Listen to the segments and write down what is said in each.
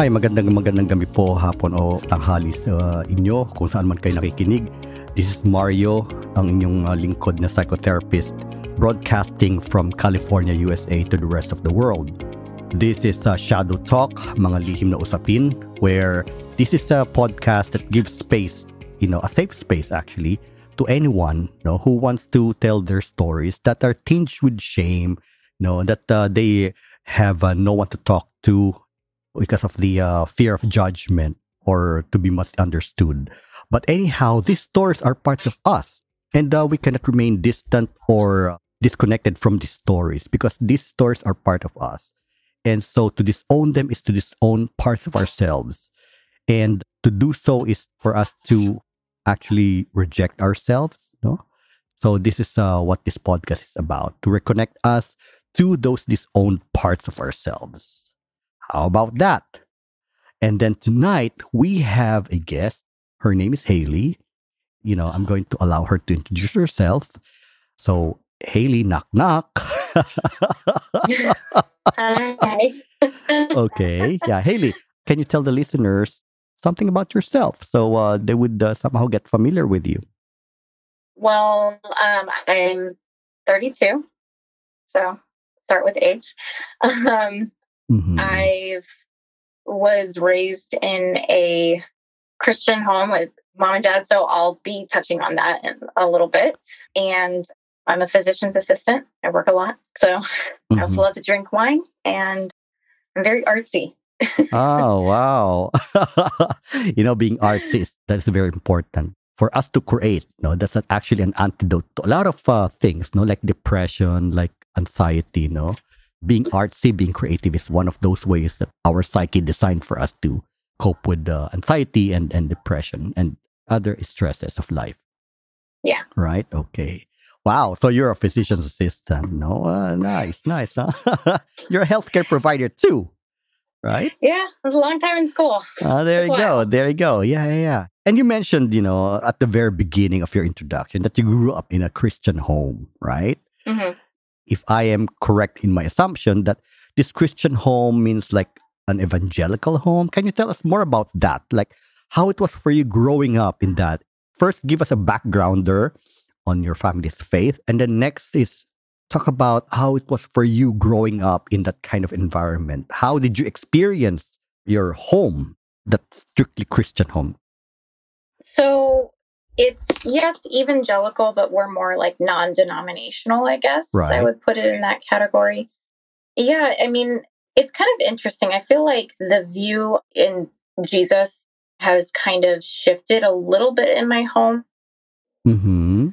Hi, magandang magandang gabi po, hapon o tanghali sa inyo kung saan man kayo nakikinig. This is Mario, ang inyong uh, lingkod na psychotherapist broadcasting from California, USA to the rest of the world. This is uh, Shadow Talk, mga lihim na usapin, where this is a podcast that gives space, you know, a safe space actually, to anyone you know, who wants to tell their stories that are tinged with shame, you know, that uh, they have uh, no one to talk to because of the uh, fear of judgment or to be misunderstood. But anyhow, these stories are part of us, and uh, we cannot remain distant or disconnected from these stories because these stories are part of us. And so to disown them is to disown parts of ourselves. And to do so is for us to actually reject ourselves. No? So this is uh, what this podcast is about to reconnect us to those disowned parts of ourselves. How about that? And then tonight we have a guest. Her name is Haley. You know, I'm going to allow her to introduce herself. So, Haley, knock, knock. Hi. okay. Yeah. Haley, can you tell the listeners something about yourself so uh, they would uh, somehow get familiar with you? Well, um, I'm 32. So, start with age. Um, Mhm. I was raised in a Christian home with mom and dad, so I'll be touching on that in a little bit. And I'm a physician's assistant. I work a lot. So I also Mhm. love to drink wine and I'm very artsy. oh wow you know being artsy that's very important for us to create no that's not actually an antidote to a lot of uh, things no like depression like anxiety no being artsy being creative is one of those ways that our psyche designed for us to cope with uh, anxiety and and depression and other stresses of life Yeah. right okay wow so you're a physician's assistant no uh, nice nice huh? you're a healthcare provider too right Yeah, it was a long time in school. Ah, there you go. There you go. Yeah, yeah, yeah. And you mentioned, you know, at the very beginning of your introduction that you grew up in a Christian home, right? Mhm. If I am correct in my assumption that this Christian home means like an evangelical home, can you tell us more about that? Like how it was for you growing up in that? First, give us a backgrounder on your family's faith. And then next is talk about how it was for you growing up in that kind of environment. How did you experience your home, that strictly Christian home? So it's yes, evangelical, but we're more like non-denominational, I guess. Right. I would put it in that category. Yeah, I mean, it's kind of interesting. I feel like the view in Jesus has kind of shifted a little bit in my home. Mm-hmm.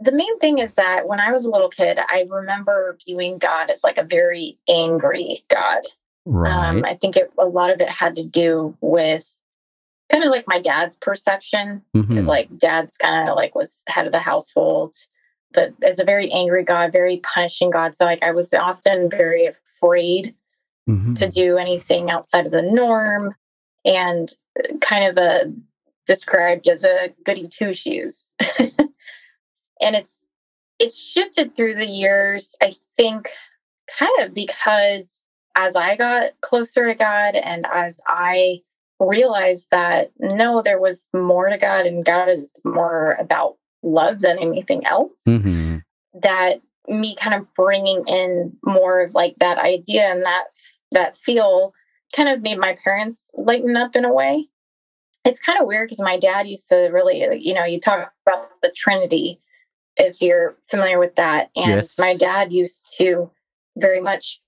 The main thing is that when I was a little kid, I remember viewing God as like a very angry God. Right. Um, I think it, a lot of it had to do with kind of like my dad's perception because Mhm. like dad's kind of like was head of the household but as a very angry god very punishing god so like i was often very afraid Mhm. to do anything outside of the norm and uh, kind of a described as a goody two shoes and it's it's shifted through the years i think kind of because as i got closer to god and as i realized that no there was more to god and god is more about love than anything else Mhm. that me kind of bringing in more of like that idea and that that feel kind of made my parents lighten up in a way it's kind of weird because my dad used to really you know you talk about the trinity if you're familiar with that and Yes. my dad used to very much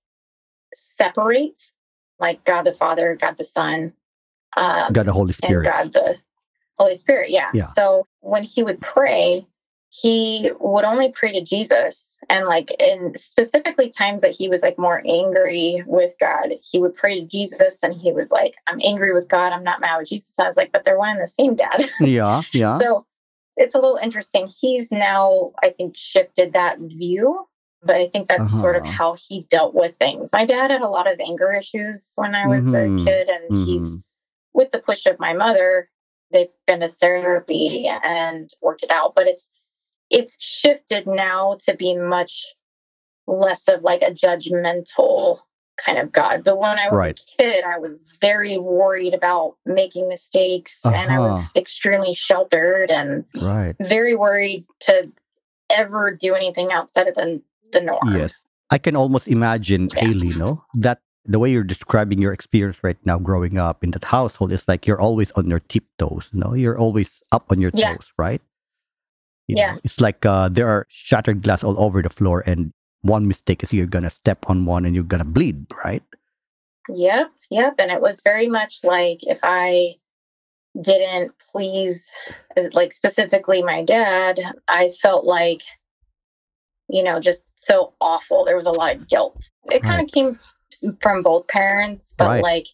separate like god the father god the son um, Got the Holy Spirit. God the Holy Spirit. Yeah. Yeah. So when he would pray, he would only pray to Jesus. And like in specifically times that he was like more angry with God, he would pray to Jesus and he was like, I'm angry with God. I'm not mad with Jesus. I was like, but they're one and the same dad. Yeah, yeah. So it's a little interesting. He's now, I think, shifted that view. But I think that's sort of Uh-huh. how he dealt with things. My dad had a lot of anger issues when I was Mhm. a kid, and he's Mhm. With the push of my mother, they've been to therapy and worked it out. But it's it's shifted now to be much less of like a judgmental kind of God. But when I was Right. a kid, I was very worried about making mistakes and I was Uh-huh. extremely sheltered and Right. very worried to ever do anything outside of the, the norm. Yes. I can almost imagine, Yeah. Haley, no? That the way you're describing your experience right now growing up in that household is like you're always on your tiptoes, no? You're always up on your Yeah. toes, right? You Yeah. know, it's like uh, there are shattered glass all over the floor, and one mistake is you're gonna step on one and you're gonna bleed, right? Yep, yep. And it was very much like if I didn't please, like specifically my dad, I felt like, you know, just so awful. There was a lot of guilt. It kind Right. of came from both parents, but Right. like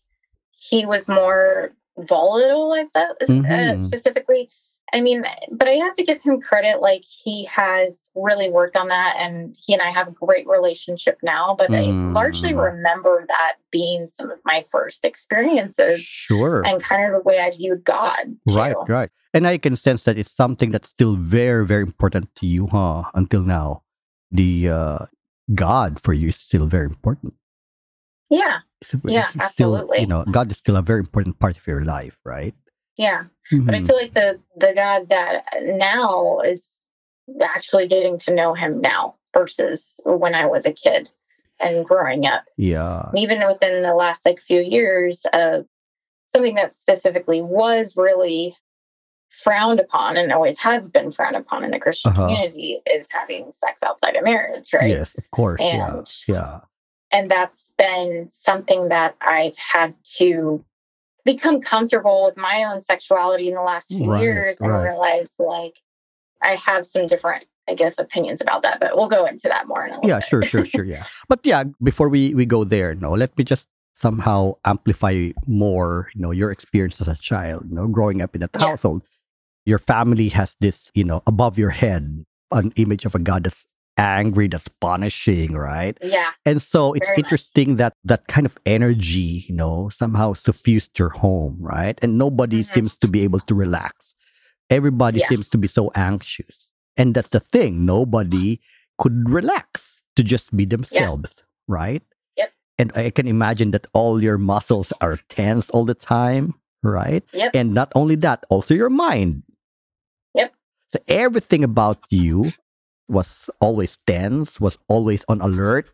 he was more volatile, I felt uh, Mhm. specifically. I mean, but I have to give him credit. Like he has really worked on that, and he and I have a great relationship now. But I largely Mm. remember that being some of my first experiences Sure. and kind of the way I viewed God. Right, too. right. And I can sense that it's something that's still very, very important to you, huh? Until now. The uh, God for you is still very important. Yeah, It's, Yeah, it's still, absolutely. you know, God is still a very important part of your life, right? yeah. But I Mhm. feel like the the God that now is actually getting to know Him now versus when I was a kid and growing up. Yeah. And even within the last like few years of something that specifically was really frowned upon and always has been frowned upon in the Christian Uh-huh. community is having sex outside of marriage, right? Yes, of course. yeah. Yeah. And that's been something that I've had to become comfortable with my own sexuality in the last few Right, years and right. realize like I have some different, I guess, opinions about that. But we'll go into that more in a little Yeah, bit. sure, sure, sure. Yeah. But yeah, before we, we go there, no, let me just somehow amplify more, you know, your experience as a child, you know, growing up in that Yeah. household. Your family has this, you know, above your head, an image of a God that's angry, that's punishing, right? Yeah, And so it's Very much. interesting that that kind of energy, you know, somehow suffused your home, right? And nobody Mhm. seems to be able to relax. Everybody Yeah. seems to be so anxious. And that's the thing. Nobody could relax to just be themselves, right? Yep. And I can imagine that all your muscles are tense all the time, right? Yep. And not only that, also your mind. Yep. So everything about you was always tense, was always on alert,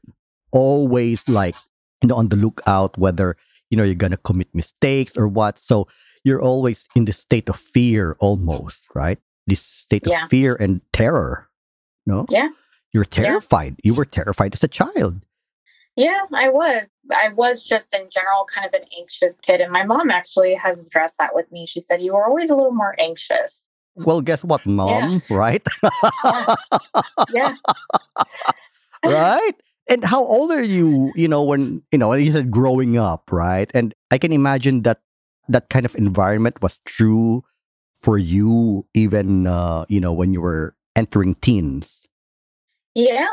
always like, you know, on the lookout whether, you know, you're going to commit mistakes or what. So you're always in this state of fear almost, right? This state Yeah. of fear and terror. No? Yeah. You're terrified. You were terrified as a child. yeah, I was. I was just in general kind of an anxious kid. And my mom actually has addressed that with me. She said, You were always a little more anxious. Well, guess what, mom? Right? Yeah. right? And how old are you, you know, when, you know, you said growing up, right? And I can imagine that that kind of environment was true for you even, uh, you know, when you were entering teens. Yeah,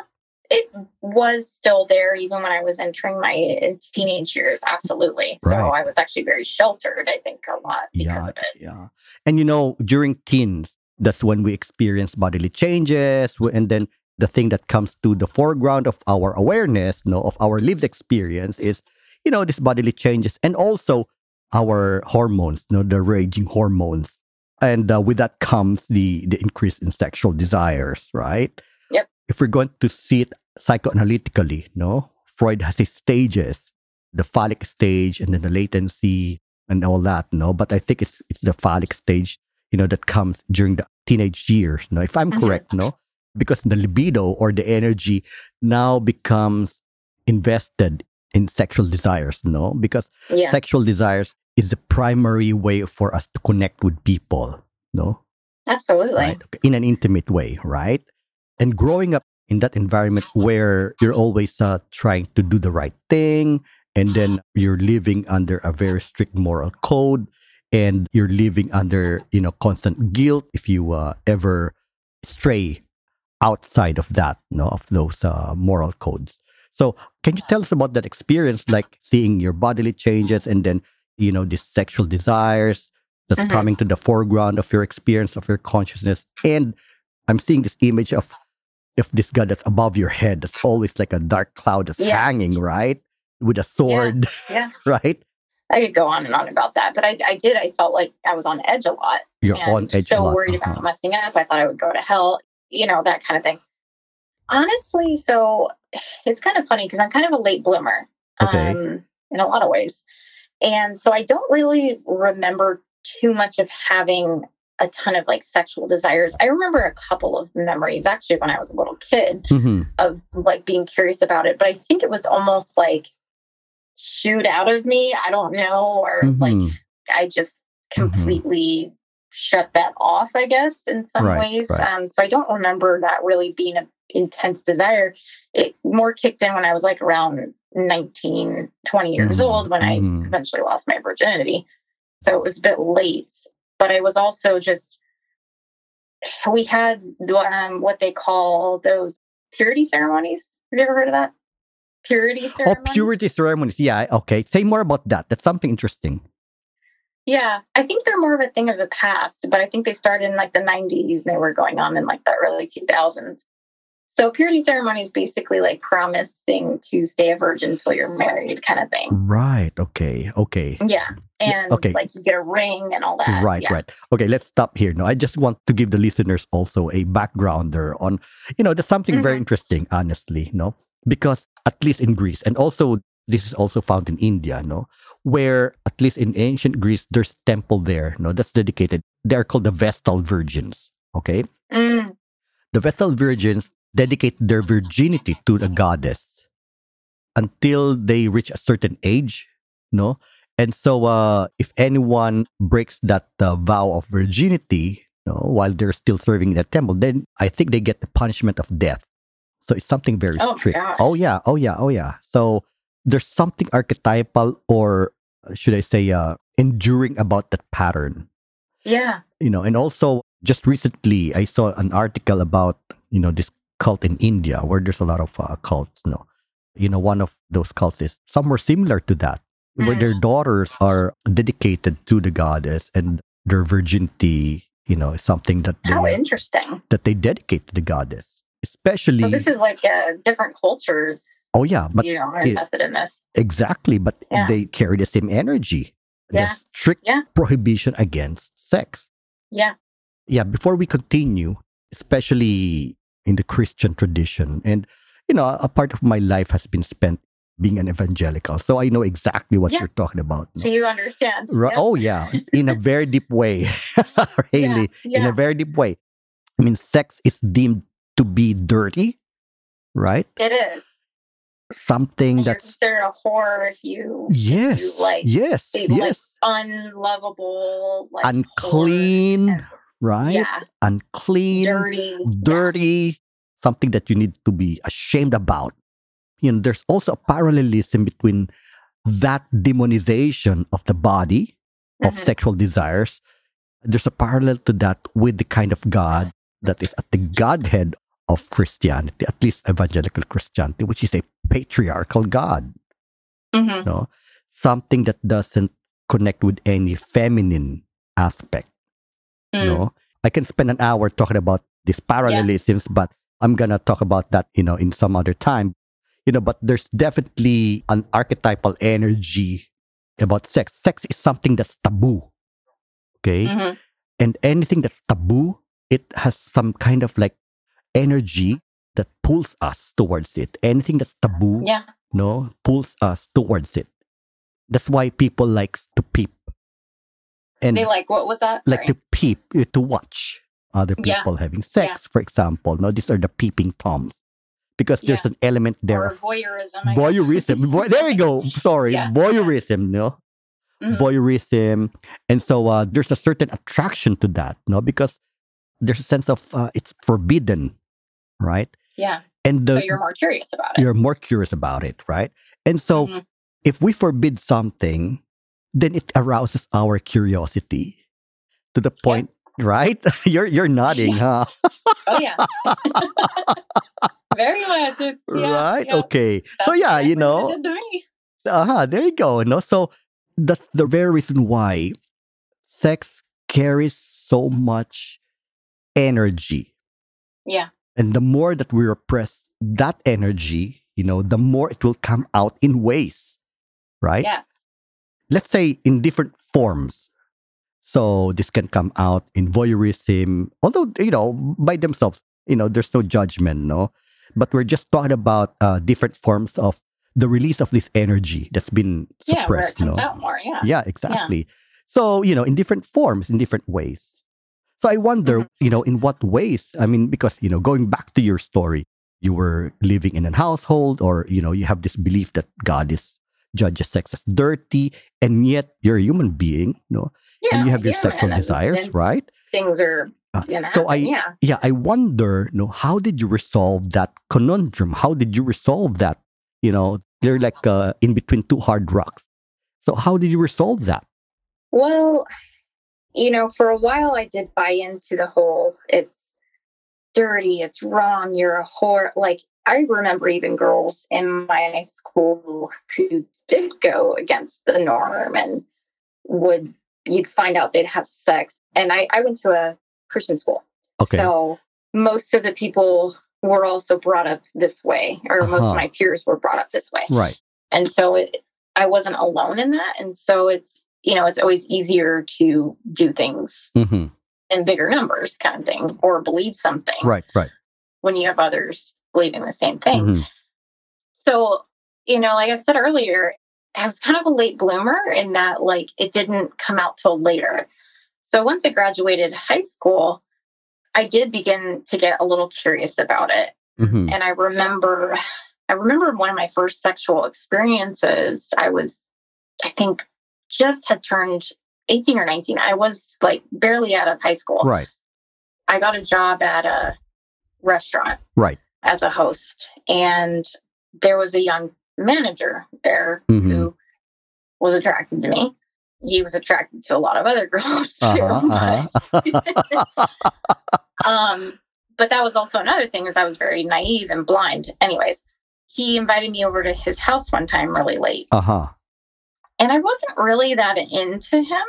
it was still there even when I was entering my teenage years. Absolutely. So Right. I was actually very sheltered, I think, a lot because Yeah, of it. yeah. And, you know, during teens, that's when we experience bodily changes. And then the thing that comes to the foreground of our awareness, you know, of our lived experience is, you know, these bodily changes and also our hormones, you know, the raging hormones. And uh, with that comes the, the increase in sexual desires, right? Yep. If we're going to see it psychoanalytically, no, Freud has his stages, the phallic stage and then the latency and all that, no. But I think it's it's the phallic stage, you know, that comes during the teenage years, no. If I'm Mhm. correct, no, because the libido or the energy now becomes invested in sexual desires, no, because Yeah. sexual desires is the primary way for us to connect with people, no, Absolutely. right? In an intimate way, right? And growing up in that environment where you're always uh, trying to do the right thing, and then you're living under a very strict moral code, and you're living under you know constant guilt if you uh, ever stray outside of that, you know, of those uh, moral codes. So, can you tell us about that experience, like seeing your bodily changes, and then you know these sexual desires that's Mhm. coming to the foreground of your experience of your consciousness, and I'm seeing this image of if this God that's above your head, that's always like a dark cloud that's Yeah. hanging, right? with a sword, yeah. right? I could go on and on about that, but I, I did. I felt like I was on edge a lot. You're on edge. a So lot. worried Uh-huh. about messing up. I thought I would go to hell. You know that kind of thing. Honestly, so it's kind of funny because I'm kind of a late bloomer. Okay. Um, in a lot of ways, and so I don't really remember too much of having a ton of like sexual desires. I remember a couple of memories actually when I was a little kid Mhm. of like being curious about it, but I think it was almost like shoot out of me. I don't know, or like Mhm. I just Mhm. completely shut that off, I guess, in some Right, ways. right. Um, so I don't remember that really being an intense desire. It more kicked in when I was like around 19, 20 years Mhm, old when. I eventually lost my virginity. So it was a bit late, but I was also just, we had um, what they call those purity ceremonies. Have you ever heard of that? Purity Oh, purity ceremonies. Yeah, okay. Say more about that. That's something interesting. Yeah, I think they're more of a thing of the past, but I think they started in like the 90s. and They were going on in like the early 2000s. So purity ceremony is basically like promising to stay a virgin until you're married, kind of thing. Right. Okay. Okay. Yeah, and okay. like you get a ring and all that. Right, yeah. right. Okay, let's stop here. No, I just want to give the listeners also a backgrounder on, you know, there's something very Mhm. interesting, honestly, no, because at least in Greece, and also this is also found in India, no, where at least in ancient Greece, there's temple there, no, that's dedicated. They're called the Vestal Virgins. Okay, Mm, the Vestal Virgins dedicate their virginity to the goddess until they reach a certain age, no? And so, uh, if anyone breaks that uh, vow of virginity, no, while they're still serving in the temple, then I think they get the punishment of death. So it's something very Oh, strict. gosh. Oh yeah, oh yeah, oh yeah. So there's something archetypal, or uh, should I say, uh, enduring about that pattern yeah. you know and also just recently i saw an article about you know this cult in india where there's a lot of uh, cults no you know one of those cults is somewhere similar to that where their daughters are dedicated to the goddess and their virginity you know is something that How they interesting. that they dedicate to the goddess especially So this is like uh, different cultures, oh yeah but you know, are invested in this. exactly but Yeah. they carry the same energy Yeah. the strict Yeah. prohibition against sex Yeah. yeah, before we continue, especially in the Christian tradition, and you know, a part of my life has been spent being an evangelical, so I know exactly what Yeah. you're talking about. So you understand. Yeah. Oh yeah, in a very deep way, really, yeah. in a very deep way. I mean, sex is deemed to be dirty, right? It is. Something And that's considered a whore if you yes, like- yes, say, like, yes, unlovable, like unclean, right? Yeah, Unclean, dirty, dirty, something that you need to be ashamed about. You know, there's also a parallelism between that demonization of the body of Mhm. sexual desires. There's a parallel to that with the kind of God that is at the Godhead of Christianity, at least evangelical Christianity, which is a patriarchal God, Mhm. no? Something that doesn't connect with any feminine aspect. Mm. No, I can spend an hour talking about these parallelisms, but I'm gonna talk about that, you know, in some other time. You know, but there's definitely an archetypal energy about sex. Sex is something that's taboo. Okay, Mhm. and anything that's taboo, it has some kind of like energy that pulls us towards it. Anything that's taboo, Yeah. no, pulls us towards it. That's why people like to peep. And They like what was that? like to peep, uh, to watch other Yeah. people having sex, for example. No, these are the peeping toms. Because there's Yeah. an element there or voyeurism. I voyeurism. Vo- there we go. Sorry, Yeah. voyeurism, no? Mhm. Voyeurism. And so uh, there's a certain attraction to that, no? Because there's a sense of uh, it's forbidden, right? Yeah. And the, so you're more curious about it. you're more curious about it, right? And so Mhm. if we forbid something, then it arouses our curiosity to the point, right? you're you're nodding, Yes. huh? Oh yeah. Very much. Yeah, right? yeah. Okay. so yeah, you know, it did to me. uh-huh, there you go. No, so that's the very reason why sex carries so much energy. Yeah. And the more that we repress that energy, you know, the more it will come out in ways, right? Yes. Let's say in different forms. So this can come out in voyeurism, although, you know, by themselves, you know, there's no judgment, no? But we're just talking about uh, different forms of the release of this energy that's been Yeah, where it suppressed, comes no? out more. Yeah. Yeah, exactly. So, you know, in different forms, in different ways. So I wonder, Mhm. you know, in what ways? I mean, because, you know, going back to your story, you were living in a household or, you know, you have this belief that God is judges sex as dirty, and yet you're a human being, you know, Yeah. and you have your yeah, sexual desires, right? Things are Uh, so I, yeah. yeah, I wonder, you know, how did you resolve that conundrum? How did you resolve that? You know, they're like uh, in between two hard rocks. So how did you resolve that? Well, you know, for a while I did buy into the whole it's dirty, it's wrong, you're a whore. Like, I remember even girls in my school who did go against the norm and would, you'd find out they'd have sex. And I, I went to a Christian school. Okay. So most of the people were also brought up this way, or most Uh-huh. of my peers were brought up this way right. and so it, i wasn't alone in that and so it's you know it's always easier to do things hmm in bigger numbers kind of thing or believe something Right. Right. when you have others believing the same thing Mhm. so you know like i said earlier i was kind of a late bloomer in that like it didn't come out till later so once i graduated high school i did begin to get a little curious about it Mhm. and I remember I remember one of my first sexual experiences. I was I think just had turned 18 or 19. I was like barely out of high school. Right. I got a job at a restaurant Right. as a host and there was a young manager there Mhm. who was attracted to me. He was attracted to a lot of other girls too. Uh-huh, uh-huh. um, but that was also another thing is I was very naive and blind. Anyways, he invited me over to his house one time really late. uh-huh. And I wasn't really that into him,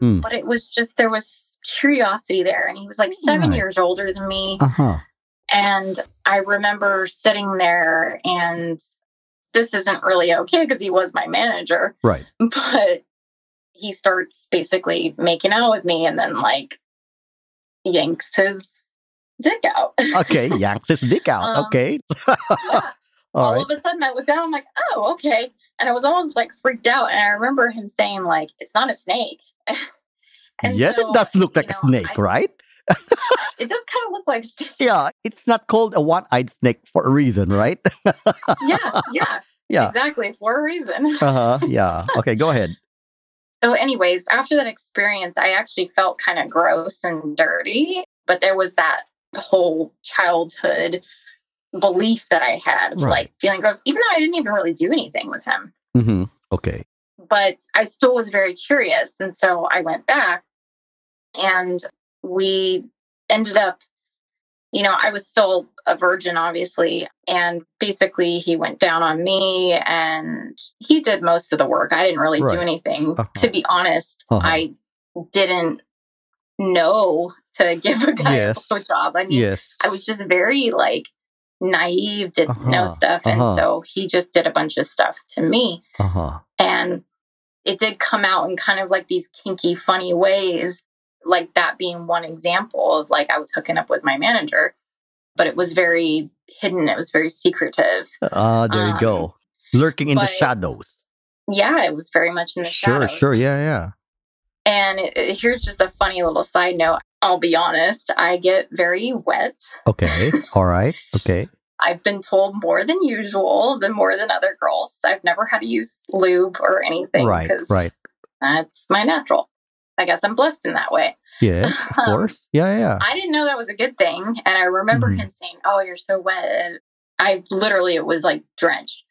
Hmm. but it was just there was curiosity there. And he was like seven Right. years older than me. Uh-huh. And I remember sitting there and this isn't really okay because he was my manager, Right. but he starts basically making out with me and then like yanks his dick out. Okay. Yanks his dick out. Um, okay. yeah. All all right. of a sudden I look down, I'm like, oh, okay. And I was almost like freaked out. And I remember him saying, like, it's not a snake. And yes, so, it does look like a snake, I- right? It does kind of look like snake. Yeah. It's not called a one-eyed snake for a reason, right? Yeah, yeah, Yeah. exactly. For a reason. Uh-huh. Yeah. Okay, go ahead. So, anyways, after that experience, I actually felt kind of gross and dirty. But there was that whole childhood belief that I had of Right. like feeling gross, even though I didn't even really do anything with him. Mm-hmm. Okay. but I still was very curious. And so I went back and we ended up, you know, I was still a virgin, obviously. And basically, he went down on me and he did most of the work. I didn't really Right. do anything. Uh-huh. To be honest, Uh-huh. I didn't know to give a guy Yes. a job. I mean, Yes. I was just very like naive, didn't Uh-huh. know stuff. And Uh-huh. so he just did a bunch of stuff to me Uh-huh. and it did come out in kind of like these kinky funny ways like that being one example of like i was hooking up with my manager but it was very hidden it was very secretive Ah, there you Um, go. Lurking in the shadows. yeah it was very much in the Sure, shadows. Sure, sure. Yeah, yeah. and it, it- here's just a funny little side note i'll be honest i get very wet Okay. All right. Okay. i've been told more than usual than more than other girls i've never had to use lube or anything Right, right. that's my natural i guess i'm blessed in that way Yeah, of Um, course. Yeah, yeah. I didn't know that was a good thing. And I remember Mhm. him saying, Oh, you're so wet. And I literally, it was like drenched.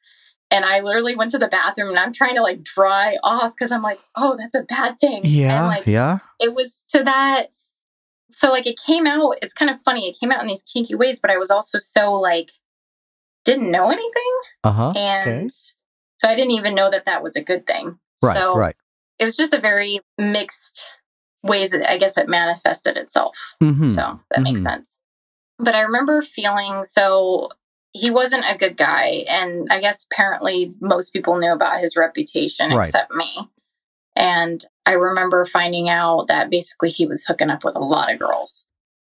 And I literally went to the bathroom and I'm trying to like dry off because I'm like, Oh, that's a bad thing. yeah, And like, yeah. it was to that. So, like, it came out, it's kind of funny. It came out in these kinky ways, but I was also so like, didn't know anything. Uh-huh. And okay. so I didn't even know that that was a good thing. Right, so right. it was just a very mixed ways that I guess it manifested itself. Mhm. So that makes Mhm. sense. But I remember feeling so he wasn't a good guy. And I guess apparently most people knew about his reputation Right. except me. And I remember finding out that basically he was hooking up with a lot of girls.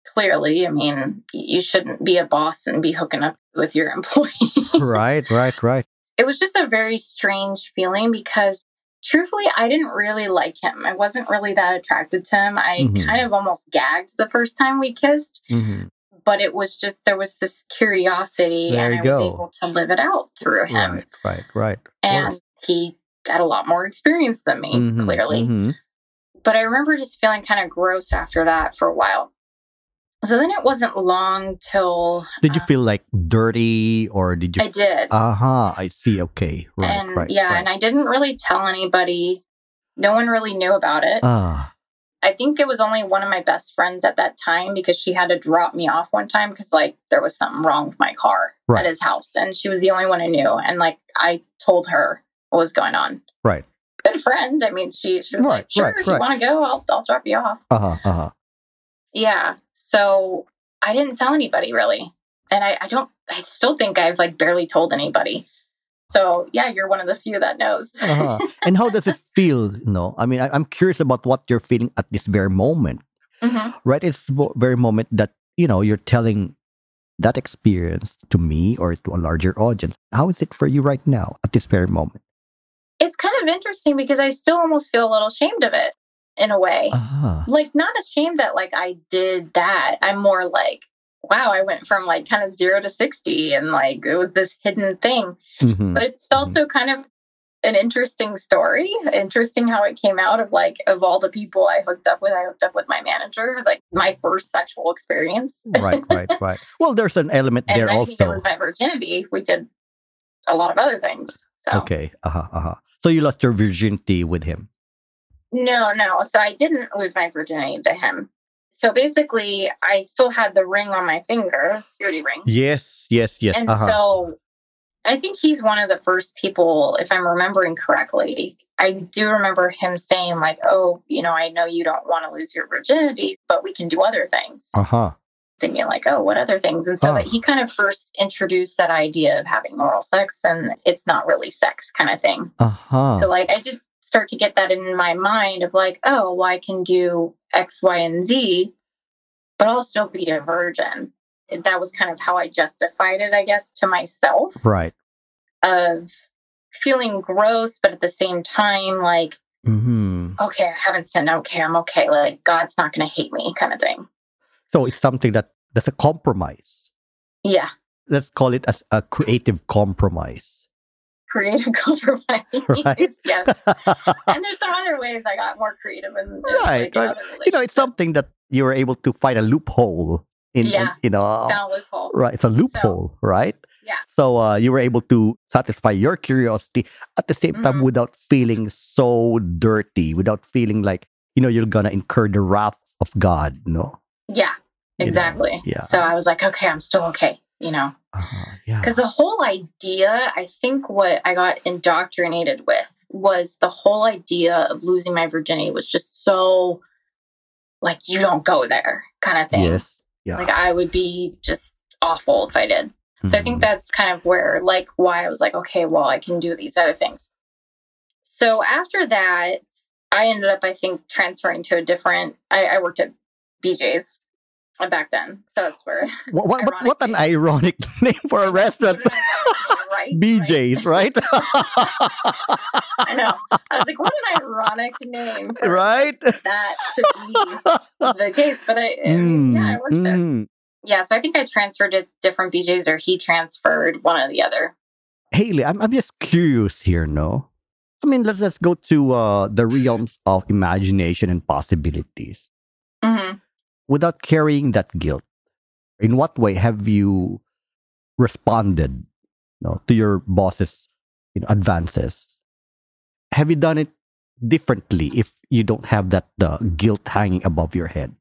Clearly, I mean, you shouldn't be a boss and be hooking up with your employee. right, right, right. it was just a very strange feeling because truthfully, I didn't really like him. I wasn't really that attracted to him. I Mhm. kind of almost gagged the first time we kissed, hmm but it was just there was this curiosity There and I was able to live it out through him. Right, right, right. And he had a lot more experience than me, Mhm, clearly. mhm. But I remember just feeling kind of gross after that for a while. So then it wasn't long till Did you uh, feel like dirty or did you? I did. Uh huh. I see. Okay. Right. and right. yeah, right. and I didn't really tell anybody. No one really knew about it. Ah. I think it was only one of my best friends at that time because she had to drop me off one time because like there was something wrong with my car Right. at his house, and she was the only one I knew. And like I told her what was going on. Right. Good friend. I mean, she she was Right, like, "Sure, right, if you right. want to go, I'll I'll drop you off." Uh huh. Uh huh. Yeah. So I didn't tell anybody really. And I, I don't, I still think I've like barely told anybody. So yeah, you're one of the few that knows. Uh-huh. and how does it feel? No, I mean, I, I'm curious about what you're feeling at this very moment. Mhm. Right? It's the very moment that you know you're telling that experience to me or to a larger audience. How is it for you right now at this very moment? It's kind of interesting because I still almost feel a little ashamed of it in a way. Ah. Like, not ashamed that like I did that. I'm more like, wow, I went from like kind of zero to 60 and like it was this hidden thing. mhm. But it's also kind of an interesting story. Interesting how it came out of like of all the people I hooked up with, I hooked up with my manager, like my first sexual experience. right, right, right. Well, there's an element and there think it also. was my virginity. We did a lot of other things. So Okay. Uh huh. Uh huh. So you lost your virginity with him. no, no. So I didn't lose my virginity to him. So basically, I still had the ring on my finger, purity ring. Yes. Yes. Yes. and Uh huh. so I think he's one of the first people, if I'm remembering correctly. I do remember him saying, like, oh, you know, I know you don't want to lose your virginity, but we can do other things. Uh huh. Thinking, like, oh, what other things? And so Oh. he kind of first introduced that idea of having oral sex and it's not really sex kind of thing. Uh huh. So, like, I did start to get that in my mind of, like, oh, well, I can do X, Y, and Z, but I'll still be a virgin. That was kind of how I justified it, I guess, to myself right. of feeling gross, but at the same time, like, hmm okay, I haven't sinned. Okay, I'm okay. Like, God's not going to hate me, kind of thing. So it's something that that's a compromise. Yeah. Let's call it as a creative compromise. Creative compromise. Right? yes. And there's some other ways I got more creative in, in Right, in right. you know, it's something that you were able to find a loophole in, in Yeah. you know, Found a loophole. right? It's a loophole, right? Yeah. So uh, you were able to satisfy your curiosity at the same time Mhm. without feeling so dirty, without feeling like you know you're gonna incur the wrath of God. No. Yeah. You know, Exactly. yeah. So I was like, okay, I'm still okay, you know. Uh-huh, yeah. Because the whole idea, I think what I got indoctrinated with was the whole idea of losing my virginity was just so like, you don't go there kind of thing. Yes. Yeah. Like, I would be just awful if I did. So I think Mhm. that's kind of where, like, why I was like, okay, well, I can do these other things. So after that, I ended up, I think, transferring to a different, I, I worked at BJ's back then. So that's where. what, what, what, what an ironic name for a restaurant. What an ironic name, right? BJ's, right? I know. I was like, what an ironic name. for right? That to be the case. But I, mean, yeah, I worked there. Mm. Yeah, so I think I transferred to different BJ's or he transferred one or the other. Haley, I'm, I'm just curious here, no? I mean, let's, let's go to uh, the realms of imagination and possibilities. hmm Without carrying that guilt, in what way have you responded you know, to your boss's you know, advances? Have you done it differently if you don't have that uh, guilt hanging above your head?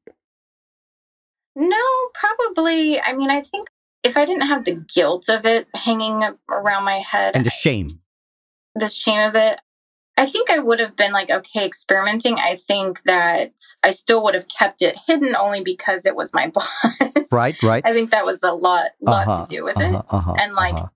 No, probably. I mean, I think if I didn't have the guilt of it hanging around my head, And the shame. the shame of it, I think I would have been like, okay, experimenting. I think that I still would have kept it hidden only because it was my boss. Right, right. I think that was a lot, lot Uh-huh, to do with uh-huh, it. uh-huh, And, like, uh-huh.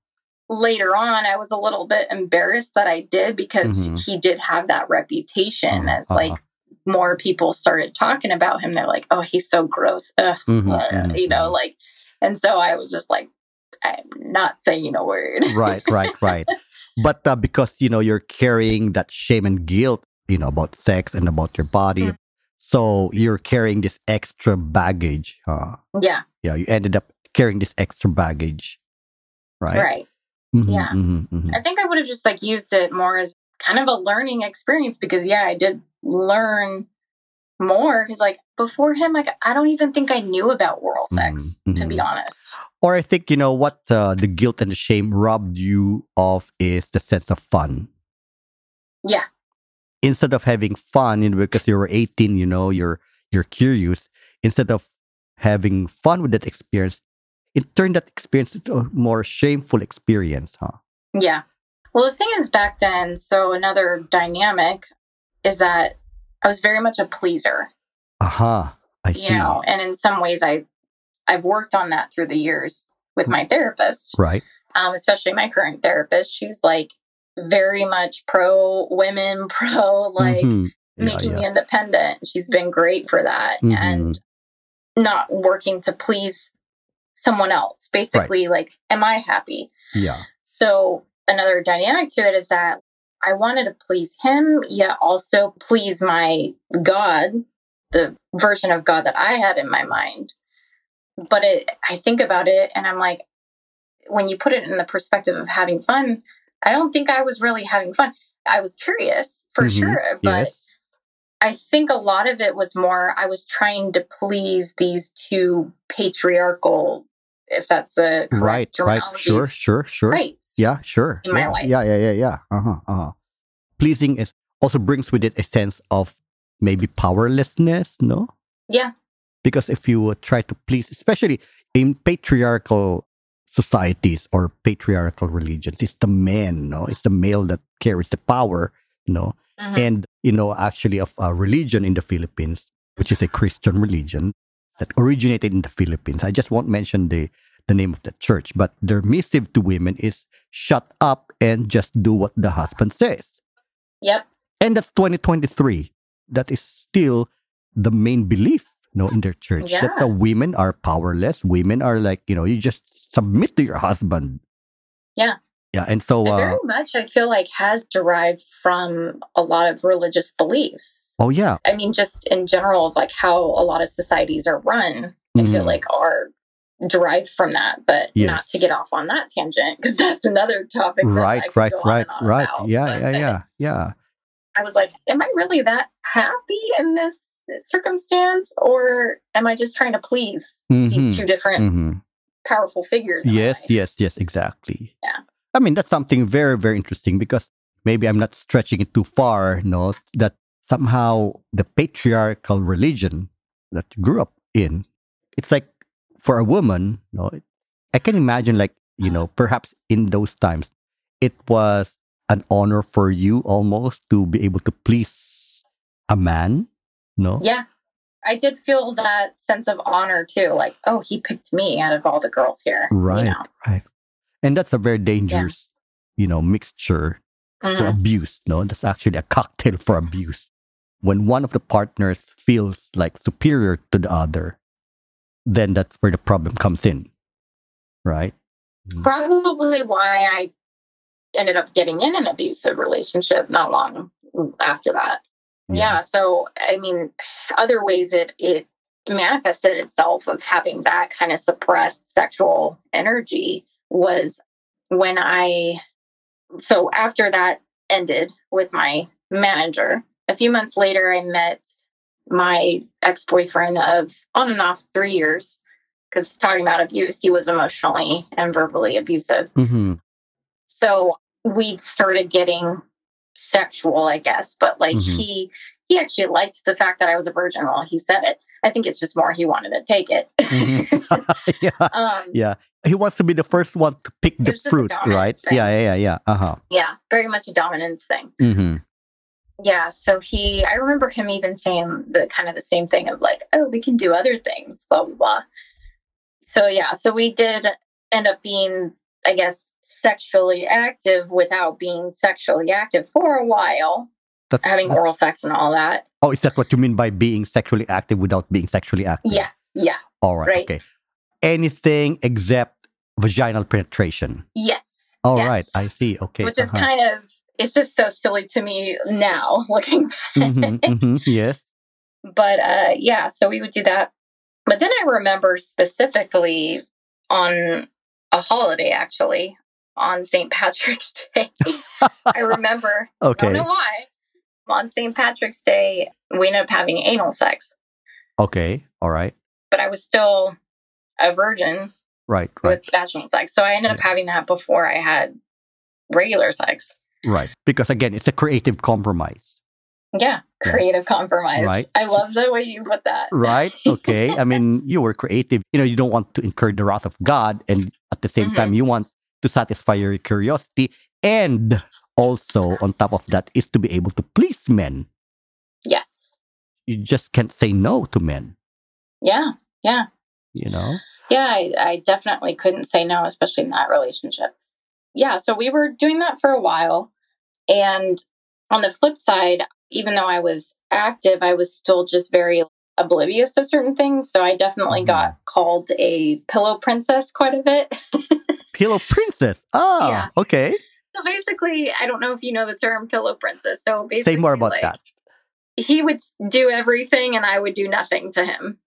Later on, I was a little bit embarrassed that I did because Mhm. he did have that reputation Uh-huh, as like more people started talking about him. They're like, oh, he's so gross. Ugh, Mhm, uh, mhm, you know, mhm. like, and so I was just like, I'm not saying a word. right, right, right. But uh, because you know you're carrying that shame and guilt, you know about sex and about your body, Mm. so you're carrying this extra baggage. Huh? yeah, Yeah, you ended up carrying this extra baggage, right? right. Mhm, Yeah. mhm, mhm. I think I would have just like used it more as kind of a learning experience because yeah, I did learn more because like before him, like I don't even think I knew about oral sex Mhm, to be mhm. honest. Or I think you know what uh, the guilt and the shame robbed you of is the sense of fun. Yeah, Instead of having fun, you know, because you were 18, you know, you're you're curious. Instead of having fun with that experience, it turned that experience into a more shameful experience, huh? yeah. Well, the thing is, back then, so another dynamic is that I was very much a pleaser, Aha, I see. you know, and in some ways, I I've worked on that through the years with my therapist. Right. um, especially my current therapist, she's like very much pro women, pro like Mhm. Yeah, making yeah. me independent. She's been great for that Mhm. and not working to please someone else. Basically, like, am I happy? Yeah. So, another dynamic to it is that I wanted to please him, yet also please my God, the version of God that I had in my mind. But it, I think about it and I'm like, when you put it in the perspective of having fun, I don't think I was really having fun. I was curious for Mhm. sure, but yes. I think a lot of it was more I was trying to please these two patriarchal, if that's a Right. Right. Sure. Sure. Sure. traits. Yeah. Sure. in my yeah. life. yeah. Yeah. Yeah. Yeah. Uh huh. Uh huh. Pleasing is also brings with it a sense of maybe powerlessness. No. Yeah. because if you try to please especially in patriarchal societies or patriarchal religions it's the man no it's the male that carries the power you know Mhm. and you know actually of a religion in the philippines which is a christian religion that originated in the philippines i just won't mention the the name of the church but their missive to women is shut up and just do what the husband says Yep. and that's 2023 that is still the main belief you know in their church that the women are powerless women are like you know you just submit to your husband Yeah. yeah and so It uh, very much, I feel like, has derived from a lot of religious beliefs. oh yeah I mean, just in general, of like how a lot of societies are run, I feel Mhm. like are derived from that. But not to get off on that tangent, because that's another topic. right right right right about. yeah yeah yeah yeah I was like, am I really that happy in this circumstance, or am I just trying to please Mhm, these two different mhm. powerful figures? yes yes yes exactly Yeah. i mean that's something very very interesting because maybe i'm not stretching it too far no that somehow the patriarchal religion that you grew up in it's like for a woman no i can imagine like you know perhaps in those times it was an honor for you almost to be able to please a man no Yeah. I did feel that sense of honor too. Like, oh, he picked me out of all the girls here. right You know? right and that's a very dangerous you know mixture for Mhm. abuse. No, that's actually a cocktail for abuse. When one of the partners feels like superior to the other, then that's where the problem comes in, right? Mm-hmm. Probably why I ended up getting in an abusive relationship not long after that. Yeah. So, I mean, other ways it, it manifested itself of having that kind of suppressed sexual energy was when I, so after that ended with my manager, a few months later, I met my ex boyfriend of on and off three years. Because talking about abuse, he was emotionally and verbally abusive. hmm So we started getting sexual, I guess. But like Mhm. he he actually liked the fact that I was a virgin while he said it. I think it's just more he wanted to take it. yeah, um, yeah. He wants to be the first one to pick the It's just a fruit, right? thing. Yeah, yeah, yeah, yeah. Uh huh. yeah, very much a dominance thing. hmm yeah, so he, I remember him even saying the kind of the same thing of like, oh, we can do other things, blah, blah, blah. So, yeah, so we did end up being, I guess, sexually active without being sexually active for a while, That's having oral sex and all that. Oh, is that what you mean by being sexually active without being sexually active? Yeah, yeah, All right. right. Okay. Anything except vaginal penetration. yes. All yes. right. I see. Okay. Which is uh-huh. kind of, it's just so silly to me now looking back. Mhm, mhm, Yes. but uh yeah so we would do that but then i remember specifically on a holiday actually on st patrick's day i remember i don't Okay. know why on st patrick's day we ended up having anal sex Okay. All right. but i was still a virgin Right. Right. with vaginal sex so i ended up having that before i had regular sex Right. Because again, it's a creative compromise. yeah Yeah. creative compromise Right. i love the way you put that Right. Okay. I mean, you were creative. You know, you don't want to incur the wrath of God, and at the same Mhm. time, you want to satisfy your curiosity, and also on top of that is to be able to please men. yes You just can't say no to men. yeah yeah You know. Yeah, I, I definitely couldn't say no, especially in that relationship. Yeah, so we were doing that for a while. And on the flip side, even though I was active, I was still just very oblivious to certain things. So I definitely Mhm. got called a pillow princess quite a bit. Pillow princess. Ah. Yeah. Okay. so basically, I don't know if you know the term pillow princess. So basically, Say more about like, that. He would do everything and I would do nothing to him.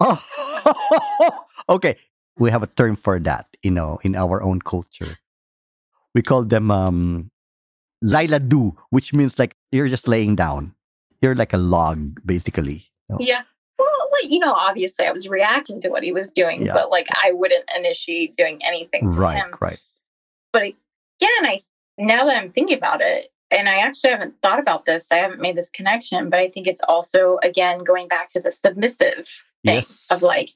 Oh, okay. We have a term for that, you know, in our own culture. We call them um, Laila do, which means like you're just laying down. You're like a log, basically. you know. Yeah. Well, like, you know, obviously I was reacting to what he was doing, Yeah. but like I wouldn't initiate doing anything to Right, him. right. But again, I now that I'm thinking about it, and I actually haven't thought about this, I haven't made this connection, but I think it's also again going back to the submissive thing Yes. of like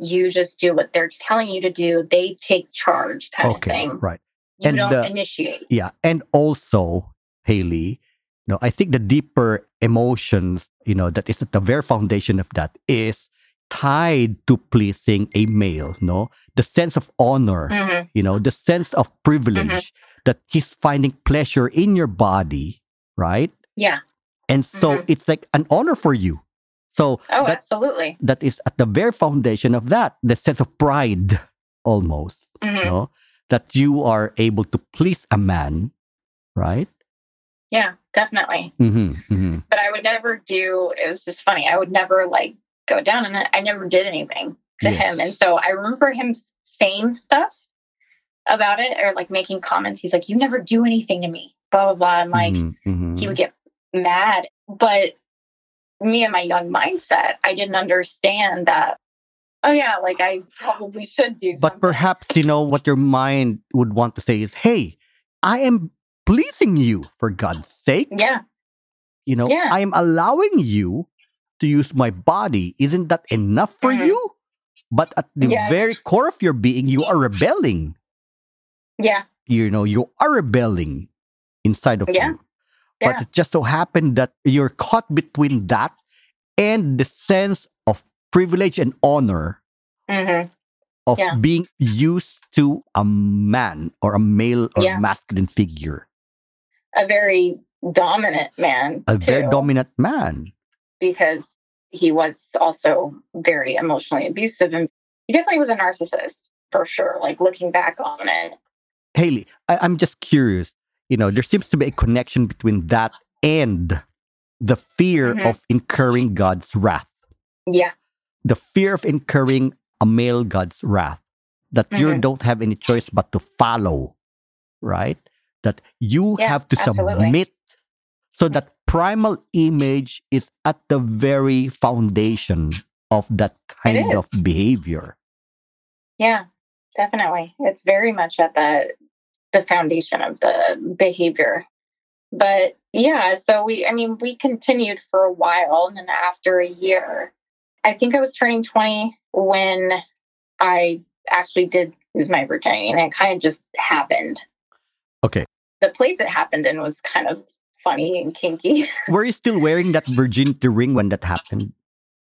you just do what they're telling you to do, they take charge kind of Okay, thing. right. You And, don't uh, initiate. Yeah. And also, Haley, you know, I think the deeper emotions, you know, that is at the very foundation of that is tied to pleasing a male, no? The sense of honor, Mhm. you know, the sense of privilege that he's finding pleasure in your body, right? Yeah. And so Mhm. it's like an honor for you. So Oh, that absolutely. that is at the very foundation of that, the sense of pride almost, Mhm. no? That you are able to please a man, right? Yeah, definitely. Mm-hmm, mm-hmm. but I would never do. It was just funny. I would never like go down, and I, never did anything to him. And so I remember him saying stuff about it, or like making comments. He's like, "You never do anything to me." Blah blah blah. And like Mhm, mhm. he would get mad, but me and my young mindset, I didn't understand that. Oh yeah, like I probably should do. But something. perhaps, you know, what your mind would want to say is, hey, I am pleasing you for God's sake. yeah, You know, Yeah. I am allowing you to use my body. Isn't that enough for Mhm. you? But at the Yes. very core of your being, you are rebelling. yeah, You know, you are rebelling inside of Yeah. you. But it just so happened that you're caught between that and the sense of privilege and honor hmm of Yeah. being used to a man or a male or Yeah. masculine figure, a very dominant man. a very dominant man. because he was also very emotionally abusive and he definitely was a narcissist for sure like looking back on it Haley, I, I'm just curious. You know, there seems to be a connection between that and the fear Mhm. of incurring God's wrath. yeah The fear of incurring a male God's wrath. That you Mhm. don't have any choice but to follow, right? That you Yeah, have to absolutely. submit. So that primal image is at the very foundation of that kind of behavior. yeah definitely it's very much at the the foundation of the behavior but yeah so we i mean we continued for a while and then after a year i think i was turning 20 when i actually did lose my virginity and it kind of just happened Okay. the place it happened in was kind of funny and kinky. Were you still wearing that virginity ring when that happened?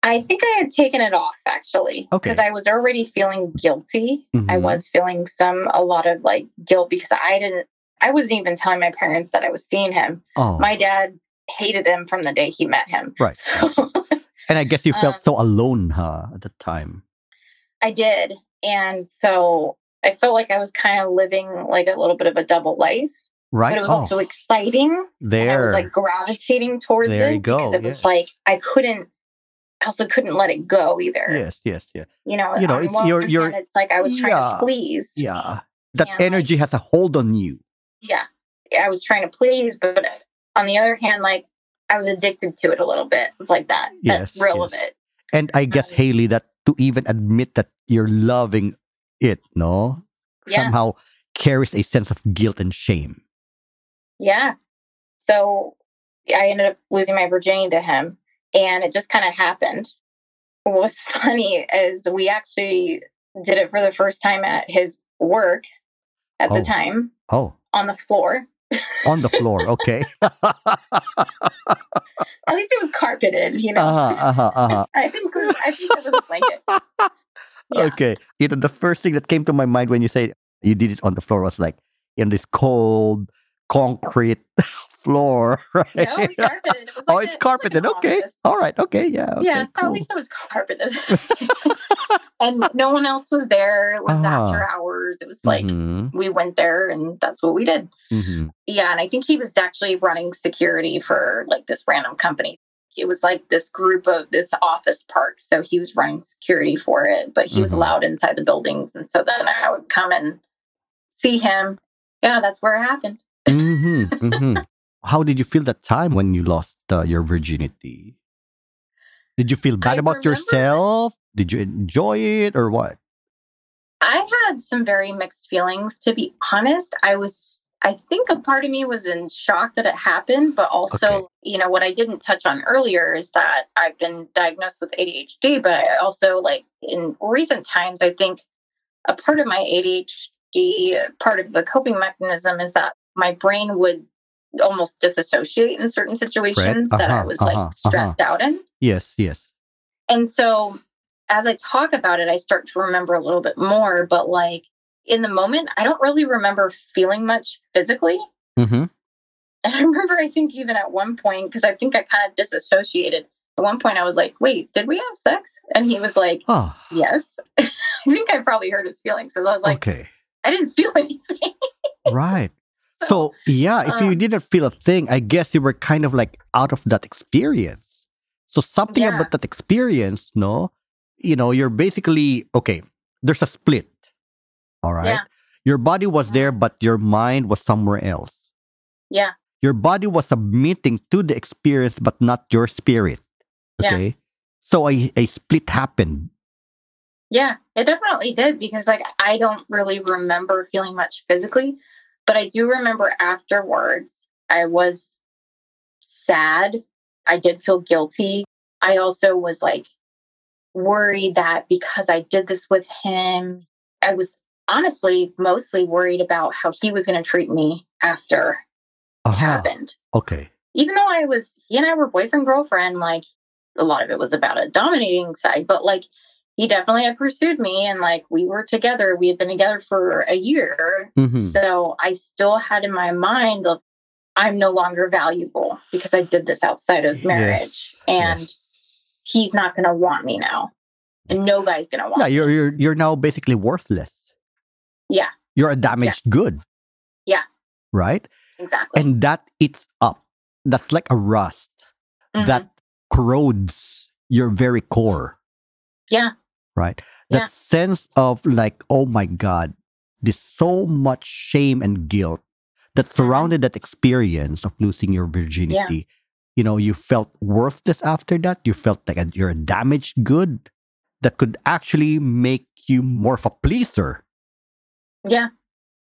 I think I had taken it off actually. Okay. Because I was already feeling guilty. I Mhm. was feeling some, a lot of like guilt because I didn't, I wasn't even telling my parents that I was seeing him. Oh, My dad hated him from the day he met him. Right. So and I guess you felt um, so alone, huh, at the time. I did. And so I felt like I was kind of living like a little bit of a double life, Right? but it was oh, also exciting. And I was like gravitating towards There it you go, because it was like I couldn't, I also couldn't let it go either. yes, yes, yeah. You know, You know, it's- you're- you're- it's like I was trying Yeah. to please. Yeah. That And, like- energy has a hold on you. Yeah. I was trying to please, but on the other hand, like I was addicted to it a little bit, like that, that Yes, thrill of it. And I guess, Um, Haley, that to even admit that you're loving it, no? Yeah. Somehow carries a sense of guilt and shame. Yeah. So I ended up losing my virginity to him, and it just kind of happened. What was funny is we actually did it for the first time at his work at Oh. the time Oh, on the floor. on the floor. Okay. At least it was carpeted, you know. uh-huh, uh-huh, uh-huh. I think it was, I think it was a blanket. Yeah. Okay. You know, the first thing that came to my mind when you say you did it on the floor was like in this cold concrete floor, right? No, it was carpeted. It was oh, it's a- it was like carpeted. okay. office. All right. Okay. Yeah. Okay, yeah, so cool. at least it was carpeted. and no one else was there. It was Ah. after hours. It was like Mhm, we went there and that's what we did. mhm. Yeah, and I think he was actually running security for like this random company. It was like this group of this office park. So he was running security for it, but he was Mhm. allowed inside the buildings. And so then I would come and see him. Yeah, that's where it happened. Mhm, mhm. How did you feel that time when you lost uh, your virginity? Did you feel bad I about yourself? Did you enjoy it or what? I had some very mixed feelings, to be honest. I was, I think a part of me was in shock that it happened, but also, Okay. you know, what I didn't touch on earlier is that I've been diagnosed with ADHD, but I also, like, in recent times, I think a part of my ADHD, part of the coping mechanism is that my brain would almost disassociate in certain situations that I Uh-huh, was uh-huh, like stressed out in. Yes, yes. And so as I talk about it, I start to remember a little bit more. But like in the moment, I don't really remember feeling much physically. Mm-hmm. And I remember, I think even at one point, because I think I kind of disassociated. At one point, I was like, wait, did we have sex? And he was like, Oh, yes. I think I probably hurt his feelings. because I was like, okay. I didn't feel anything. right. So, yeah, if you Um, didn't feel a thing, I guess you were kind of like out of that experience. So, something Yeah. about that experience, no? You know, you're basically, okay, there's a split. All right. Yeah. Your body was there, but your mind was somewhere else. Yeah. Your body was submitting to the experience, but not your spirit. Yeah. Okay. So, a, a split happened. Yeah, it definitely did because like I don't really remember feeling much physically, but I do remember afterwards I was sad. I did feel guilty. I also was like worried that because I did this with him, I was honestly mostly worried about how he was going to treat me after it Uh-huh. happened. Okay. Even though I was, he and I were boyfriend girlfriend, like a lot of it was about a dominating side, but like he definitely had pursued me and like we were together. We had been together for a year. Mhm. So I still had in my mind of I'm no longer valuable because I did this outside of Yes, marriage. And yes. he's not gonna want me now. And no guy's gonna want Yeah, me. you're, you're, you're now basically worthless. Yeah. You're a damaged good. Yeah. Right? Exactly. And that eats up. That's like a rust Mhm. that corrodes your very core. Yeah. Right? That Yeah. sense of like, oh my God, there's so much shame and guilt that Mm-hmm. surrounded that experience of losing your virginity. You know, you felt worthless after that. You felt like a, you're a damaged good that could actually make you more of a pleaser yeah,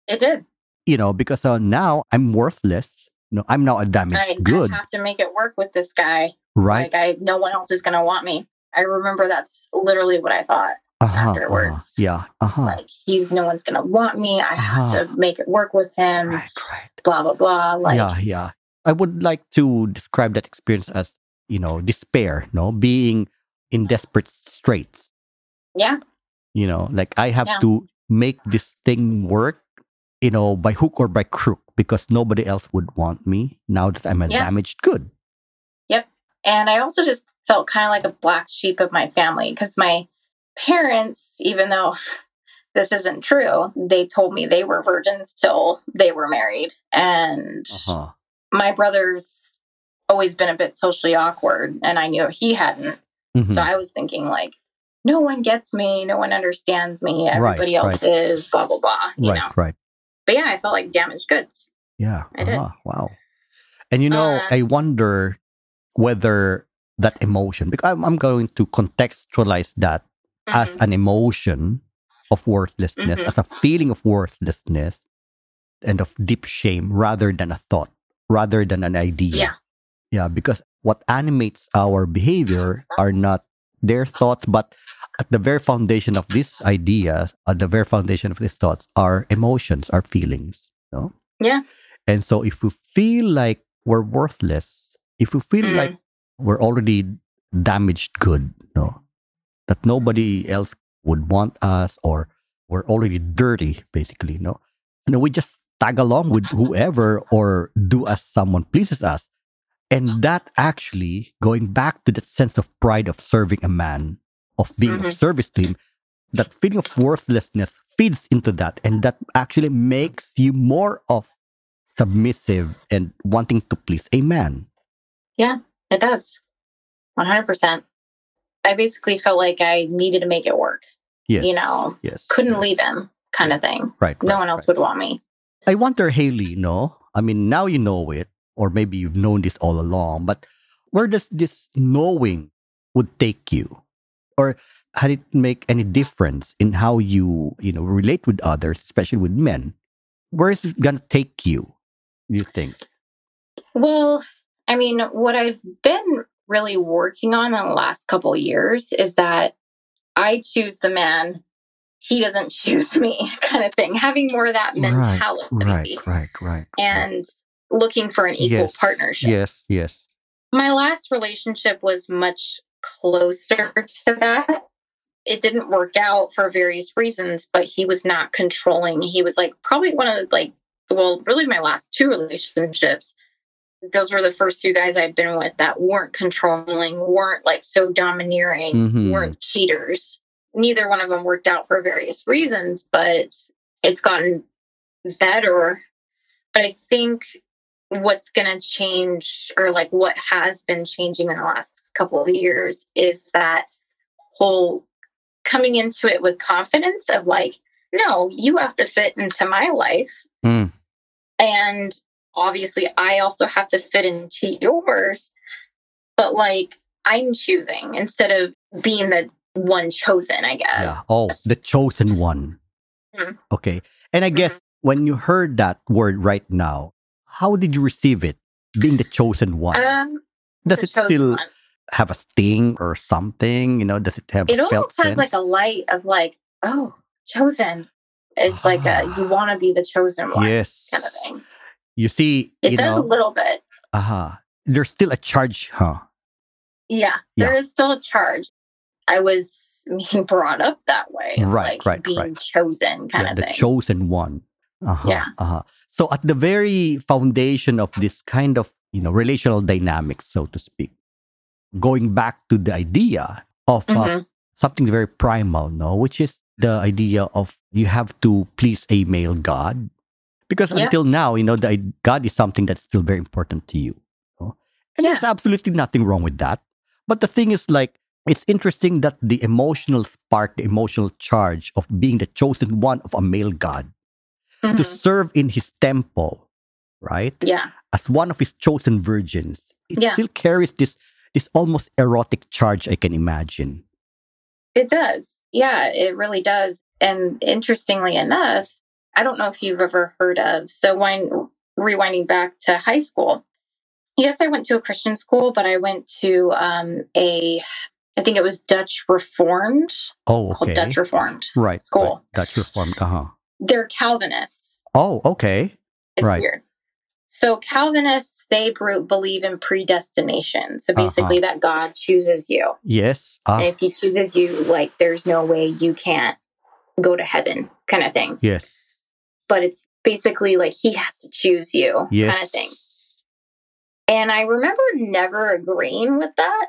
it did. you know, because uh, now I'm worthless. No, I'm now a damaged good, I have to make it work with this guy. right? Like I no one else is gonna want me. I remember that's literally what I thought. uh-huh, afterwards. uh-huh, yeah. Uh-huh. Like he's no one's gonna want me. I have Uh-huh. to make it work with him. right, right. Blah blah blah. Like yeah, yeah. I would like to describe that experience as, you know, despair, no, being in desperate straits. Yeah. You know, like I have Yeah. to make this thing work, you know, by hook or by crook because nobody else would want me now that I'm a Yeah. damaged good. And I also just felt kind of like a black sheep of my family because my parents, even though this isn't true, they told me they were virgins till they were married. And Uh-huh. my brother's always been a bit socially awkward, and I knew he hadn't. Mhm. So I was thinking, like, no one gets me, no one understands me, everybody else is, blah, blah, blah, you right, know. right. But yeah, I felt like damaged goods. Yeah. I did. uh-huh. Wow. And you know, Uh, I wonder whether that emotion, because I'm, I'm going to contextualize that as Mhm. an emotion of worthlessness, Mhm. as a feeling of worthlessness and of deep shame rather than a thought, rather than an idea. Yeah. Yeah, because what animates our behavior are not their thoughts, but at the very foundation of these ideas, at the very foundation of these thoughts, are emotions, are feelings. No? Yeah. And so if we feel like we're worthless, if we feel Mm. like we're already damaged good, no, that nobody else would want us or we're already dirty, basically, no. You know, we just tag along with whoever or do as someone pleases us. And that actually, going back to that sense of pride of serving a man, of being of Mhm. service to him, that feeling of worthlessness feeds into that. And that actually makes you more of submissive and wanting to please a man. Yeah, it does. 100%. I basically felt like I needed to make it work. Yes. You know, yes. Couldn't yes. leave him, kind of thing. Right. No right, one else right. would want me. I wonder, Haley, no? I mean, now you know it, or maybe you've known this all along, but where does this knowing would take you? Or had it make any difference in how you, you know, relate with others, especially with men? Where is it gonna take you, you think? Well, I mean, what I've been really working on in the last couple of years is that I choose the man, he doesn't choose me, kind of thing. Having more of that mentality Right, right, right. and looking for an equal yes, partnership. Yes, yes. My last relationship was much closer to that. It didn't work out for various reasons, but he was not controlling. He was like probably one of like, well, really my last two relationships. Those were the first two guys I've been with that weren't controlling, weren't like so domineering, Mhm. weren't cheaters. Neither one of them worked out for various reasons, but it's gotten better. But I think what's going to change or like what has been changing in the last couple of years is that whole coming into it with confidence of like no you have to fit into my life Mm. and obviously i also have to fit into yours but like i'm choosing instead of being the one chosen i guess Yeah. Oh, the chosen one. Mhm. Okay. And I guess when you heard that word right now, how did you receive it? Being the chosen one. um Does it still one. have a sting or something? You know, does it have it a felt almost has sense? like a light of like oh chosen it's like a you want to be the chosen one yes. kind of thing You see, it you does know, a little bit uh-huh. There's still a charge, huh? Yeah, there is still a charge. I was being brought up that way, Right, like right, being right. chosen kind yeah, of the thing. chosen one. Uh-huh, Yeah. Uh-huh. So at the very foundation of this kind of, you know, relational dynamics, so to speak, going back to the idea of uh, Mhm. something very primal, no, which is the idea of you have to please a male god. Because Yeah. until now, you know, the God is something that's still very important to you. no? And Yeah. there's absolutely nothing wrong with that. But the thing is, like, it's interesting that the emotional spark, the emotional charge of being the chosen one of a male god to Mhm. serve in his temple, right? Yeah, As one of his chosen virgins, it Yeah. still carries this this almost erotic charge I can imagine. it does. Yeah, it really does. And interestingly enough, I don't know if you've ever heard of. So when rewinding back to high school, yes, I went to a Christian school, but I went to um, a, I think it was Dutch Reformed, Oh, called okay. Dutch Reformed. right. School. Right. Dutch Reformed. Uh huh. They're Calvinists. Oh, okay. It's Right. weird. So Calvinists they believe in predestination. So Uh-huh. basically that God chooses you. Yes. Ah, And if he chooses you, like there's no way you can't go to heaven kind of thing. yes. But it's basically like he has to choose you Yes. kind of thing. And I remember never agreeing with that,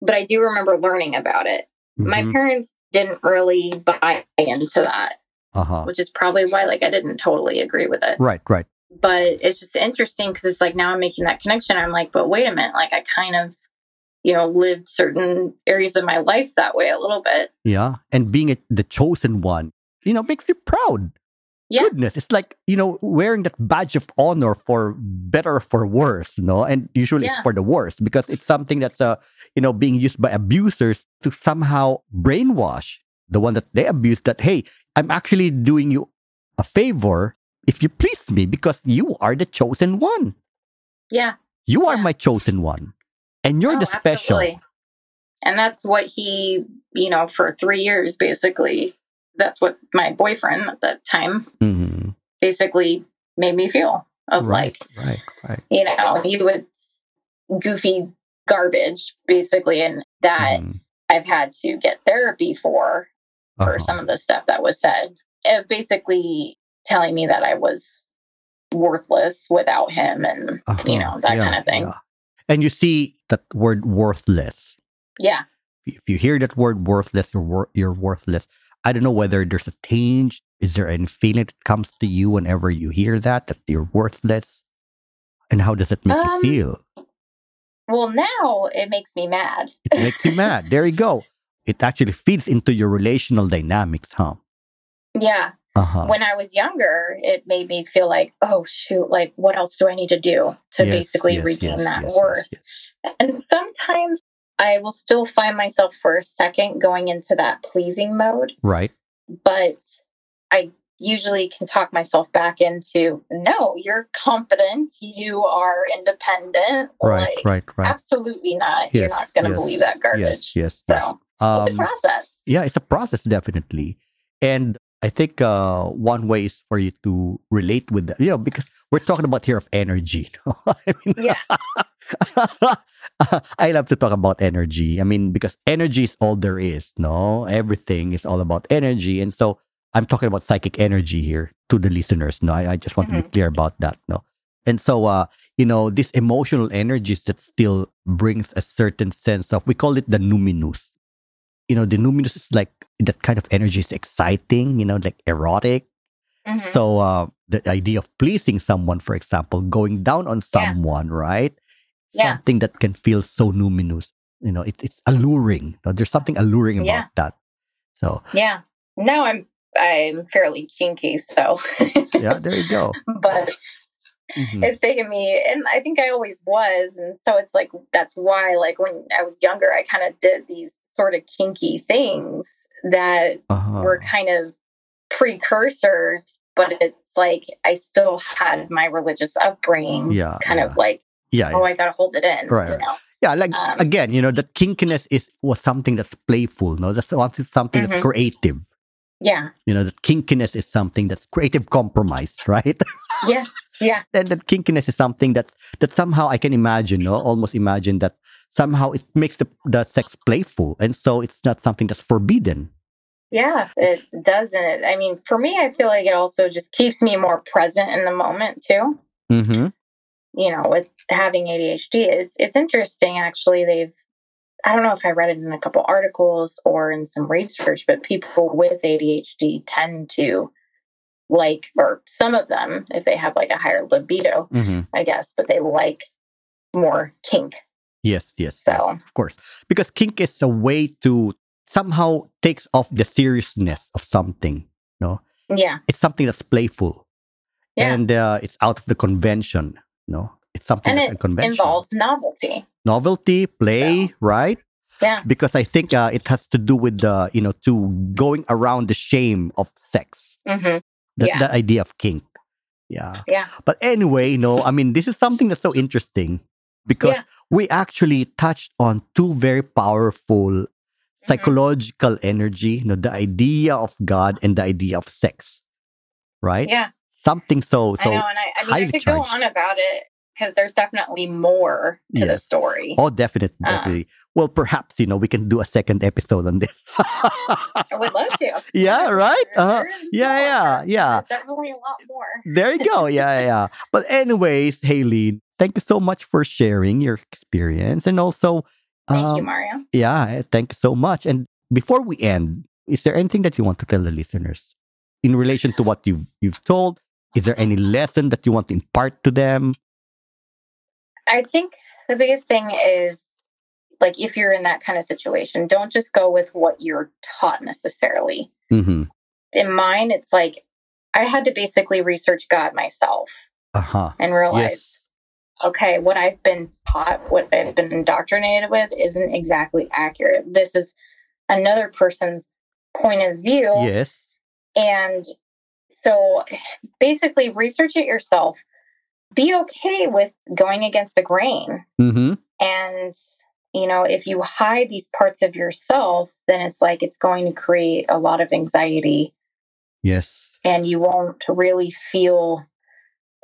but I do remember learning about it. My Mhm. parents didn't really buy into that, Uh-huh. which is probably why like I didn't totally agree with it. Right, right. But it's just interesting because it's like now I'm making that connection. I'm like, but wait a minute, like I kind of, you know, lived certain areas of my life that way a little bit. Yeah. And being a, the chosen one, you know, makes you proud. Yeah. Goodness. It's like, you know, wearing that badge of honor for better or for worse, no? And usually Yeah. it's for the worse because it's something that's, uh, you know, being used by abusers to somehow brainwash the one that they abuse that, hey, I'm actually doing you a favor if you please me because you are the chosen one. Yeah. You are Yeah. my chosen one. And you're Oh, the special. absolutely. And that's what he, you know, for three years, basically, that's what my boyfriend at that time Mhm. basically made me feel of Right, like, right, right. you know, you would goofy garbage, basically. And that Mhm. I've had to get therapy for, for Uh-huh. some of the stuff that was said. Uh, basically telling me that I was worthless without him and, you know, Uh-huh. that Yeah, kind of thing. yeah. And you see that word worthless. yeah. If you hear that word worthless, you're, wor- you're worthless. I don't know whether there's a tinge. Is there any feeling that comes to you whenever you hear that, that you're worthless? And how does it make Um, you feel? Well, now it makes me mad. It makes you mad. There you go. It actually feeds into your relational dynamics, huh? Yeah. Uh-huh. When I was younger, it made me feel like, oh, shoot, like, what else do I need to do to Yes, basically yes, regain yes, that worth? And sometimes I will still find myself for a second going into that pleasing mode, Right. but I usually can talk myself back into no, you're confident, you are independent. Right, like, right, right. Absolutely not. You're not going to yes, believe that garbage. Yes, yes, So yes. it's a Um, process. yeah, it's a process, definitely. And I think uh, one way is for you to relate with that, you know, because we're talking about here of energy. I mean, Yeah. I love to talk about energy. I mean, because energy is all there is, no? Everything is all about energy. And so I'm talking about psychic energy here to the listeners. No, I, I just want to be clear about that. No. And so, uh, you know, these emotional energies that still brings a certain sense of, we call it the numinous. You know, the numinous is like that kind of energy is exciting, you know, like erotic. Mhm. So uh, the idea of pleasing someone, for example, going down on Yeah. someone, right? Yeah. Something that can feel so numinous. You know, it, it's alluring. There's something alluring about Yeah. that. So Yeah. No, I'm I'm fairly kinky, so yeah, there you go. but Mhm. it's taken me and I think I always was. And so it's like that's why like when I was younger I kind of did these sort of kinky things that Uh-huh. were kind of precursors, but it's like I still had my religious upbringing Yeah, kind yeah. of like, yeah, oh yeah. I gotta hold it in. Right, You know? yeah. Like um, again, you know, the kinkiness is was something that's playful. No, that's something something that's creative. Yeah. You know, that kinkiness is something that's creative compromise, right? Yeah. Yeah. and that kinkiness is something that that somehow I can imagine, no, almost imagine that somehow it makes the the sex playful, and so it's not something that's forbidden. Yeah, it doesn't. I mean, for me, I feel like it also just keeps me more present in the moment too. Mm-hmm. You know, with having ADHD, is it's interesting actually. They've I don't know if I read it in a couple articles or in some research, but people with ADHD tend to like, or some of them, if they have like a higher libido, Mm-hmm. I guess, but they like more kink. Yes, yes, yes, So- of course, because kink is a way to somehow takes off the seriousness of something. No, Yeah, it's something that's playful, yeah, and uh, it's out of the convention. No, it's something and that's it unconventional. involves novelty. novelty, play, right? Yeah, Because I think uh, it has to do with the you know to going around the shame of sex. hmm That Yeah. that idea of kink. Yeah. yeah, But anyway, no, I mean, this is something that's so interesting because Yeah. we actually touched on two very powerful Mm-hmm. psychological energy, you know, the idea of God and the idea of sex, right? yeah. something so so I know, and I, I mean, I could charged. go on about it because there's definitely more to the story. Oh, definitely, Uh. well, perhaps you know we can do a second episode on this. I would love to. yeah, right. Uh, is yeah, yeah, yeah. There's definitely a lot more. there you go. Yeah, yeah. But anyways, Haley, thank you so much for sharing your experience, and also, Thank you, um, Mario. yeah, thank you so much. And before we end, is there anything that you want to tell the listeners in relation to what you've you've told? Is there any lesson that you want to impart to them? I think the biggest thing is like if you're in that kind of situation, don't just go with what you're taught necessarily. Mm-hmm. In mine, it's like I had to basically research God myself Uh huh. and realize, Yes. okay, what I've been taught, what I've been indoctrinated with isn't exactly accurate. This is another person's point of view. Yes. And so basically research it yourself. Be okay with going against the grain. Mm-hmm. And, you know, if you hide these parts of yourself, then it's like it's going to create a lot of anxiety Yes. and you won't really feel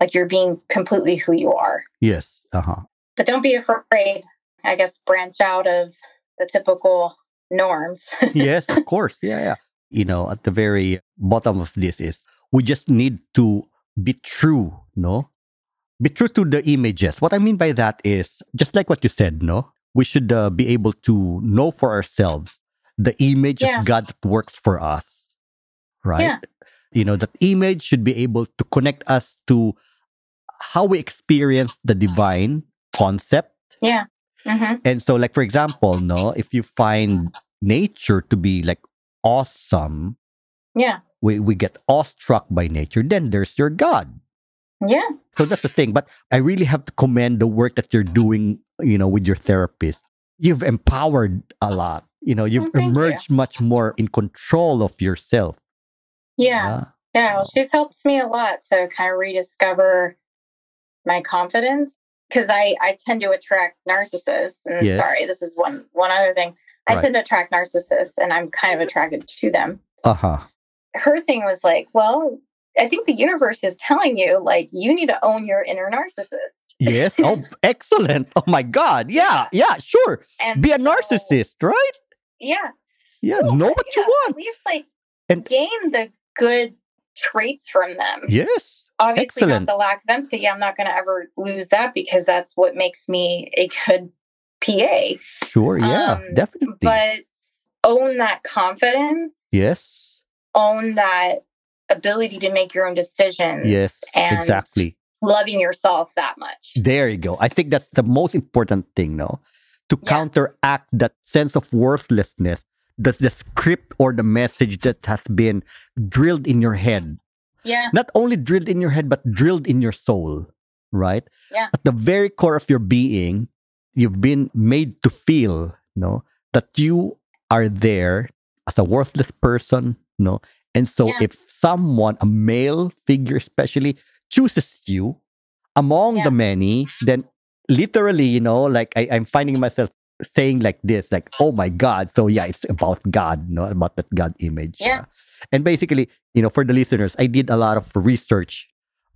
like you're being completely who you are. Yes. Uh huh. But don't be afraid, I guess, branch out of the typical norms. yes, of course. Yeah, yeah. You know, at the very bottom of this is we just need to be true, no? Be true to the images. What I mean by that is just like what you said, no? We should uh, be able to know for ourselves the image Yeah. of God that works for us, right? Yeah. You know, that image should be able to connect us to how we experience the divine concept yeah. hmm and so, like for example, no, if you find nature to be like awesome, Yeah. we, we get awestruck by nature, then there's your God. Yeah. So that's the thing. But I really have to commend the work that you're doing, you know, with your therapist. You've empowered a lot. You know, you've Oh, thank you. emerged much more in control of yourself. Yeah. Yeah, well, she's helped me a lot to kind of rediscover my confidence because I I tend to attract narcissists. And Yes. sorry, this is one one other thing. I Right. tend to attract narcissists, and I'm kind of attracted to them. Uh huh. Her thing was like, well, I think the universe is telling you like you need to own your inner narcissist. Yes. Oh, excellent. Oh my God. Yeah. Yeah. Sure. And Be a so- narcissist, right? Yeah, Yeah. Well, know what you want. At least like And- gain the good traits from them. Yes. obviously Excellent. not the lack of empathy i'm not going to ever lose that because that's what makes me a good pa Sure. Yeah. Um, definitely. but own that confidence yes. own that ability to make your own decisions Yes. and Exactly. loving yourself that much There you go. I think that's the most important thing, no? To Yeah. counteract that sense of worthlessness, that's the script or the message that has been drilled in your head. yeah Not only drilled in your head, but drilled in your soul, right? Yeah. At the very core of your being, you've been made to feel, no, that you are there as a worthless person, no? And so Yeah. if someone, a male figure especially, chooses you among Yeah. the many, then literally, you know, like I, I'm finding myself saying like this, like, oh my God. So yeah, it's about God, no, about that God image. Yeah. Uh, and basically, you know, for the listeners, I did a lot of research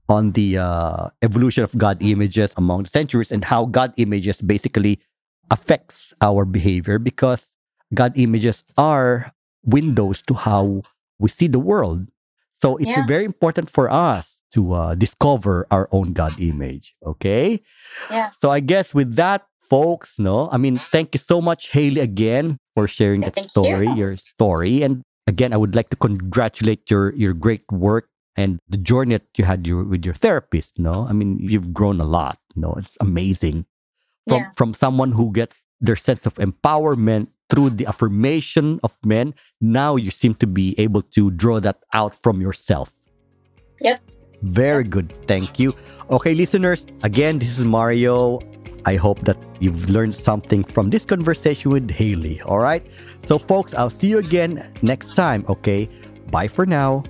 on the uh, evolution of God images among the centuries and how God images basically affects our behavior because God images are windows to how we see the world. So it's Yeah. very important for us to uh, discover our own God image. Okay. yeah So I guess with that, folks, no, I mean, thank you so much, Haley, again for sharing that story, you. your story, and again, I would like to congratulate your your great work and the journey that you had your, with your therapist. No, I mean, you've grown a lot. No, it's amazing from Yeah. from someone who gets their sense of empowerment through the affirmation of men. Now you seem to be able to draw that out from yourself. Yep. Very good. Thank you. Okay, listeners, again, this is Mario. I hope that you've learned something from this conversation with Haley. All right. So, folks, I'll see you again next time. Okay. Bye for now.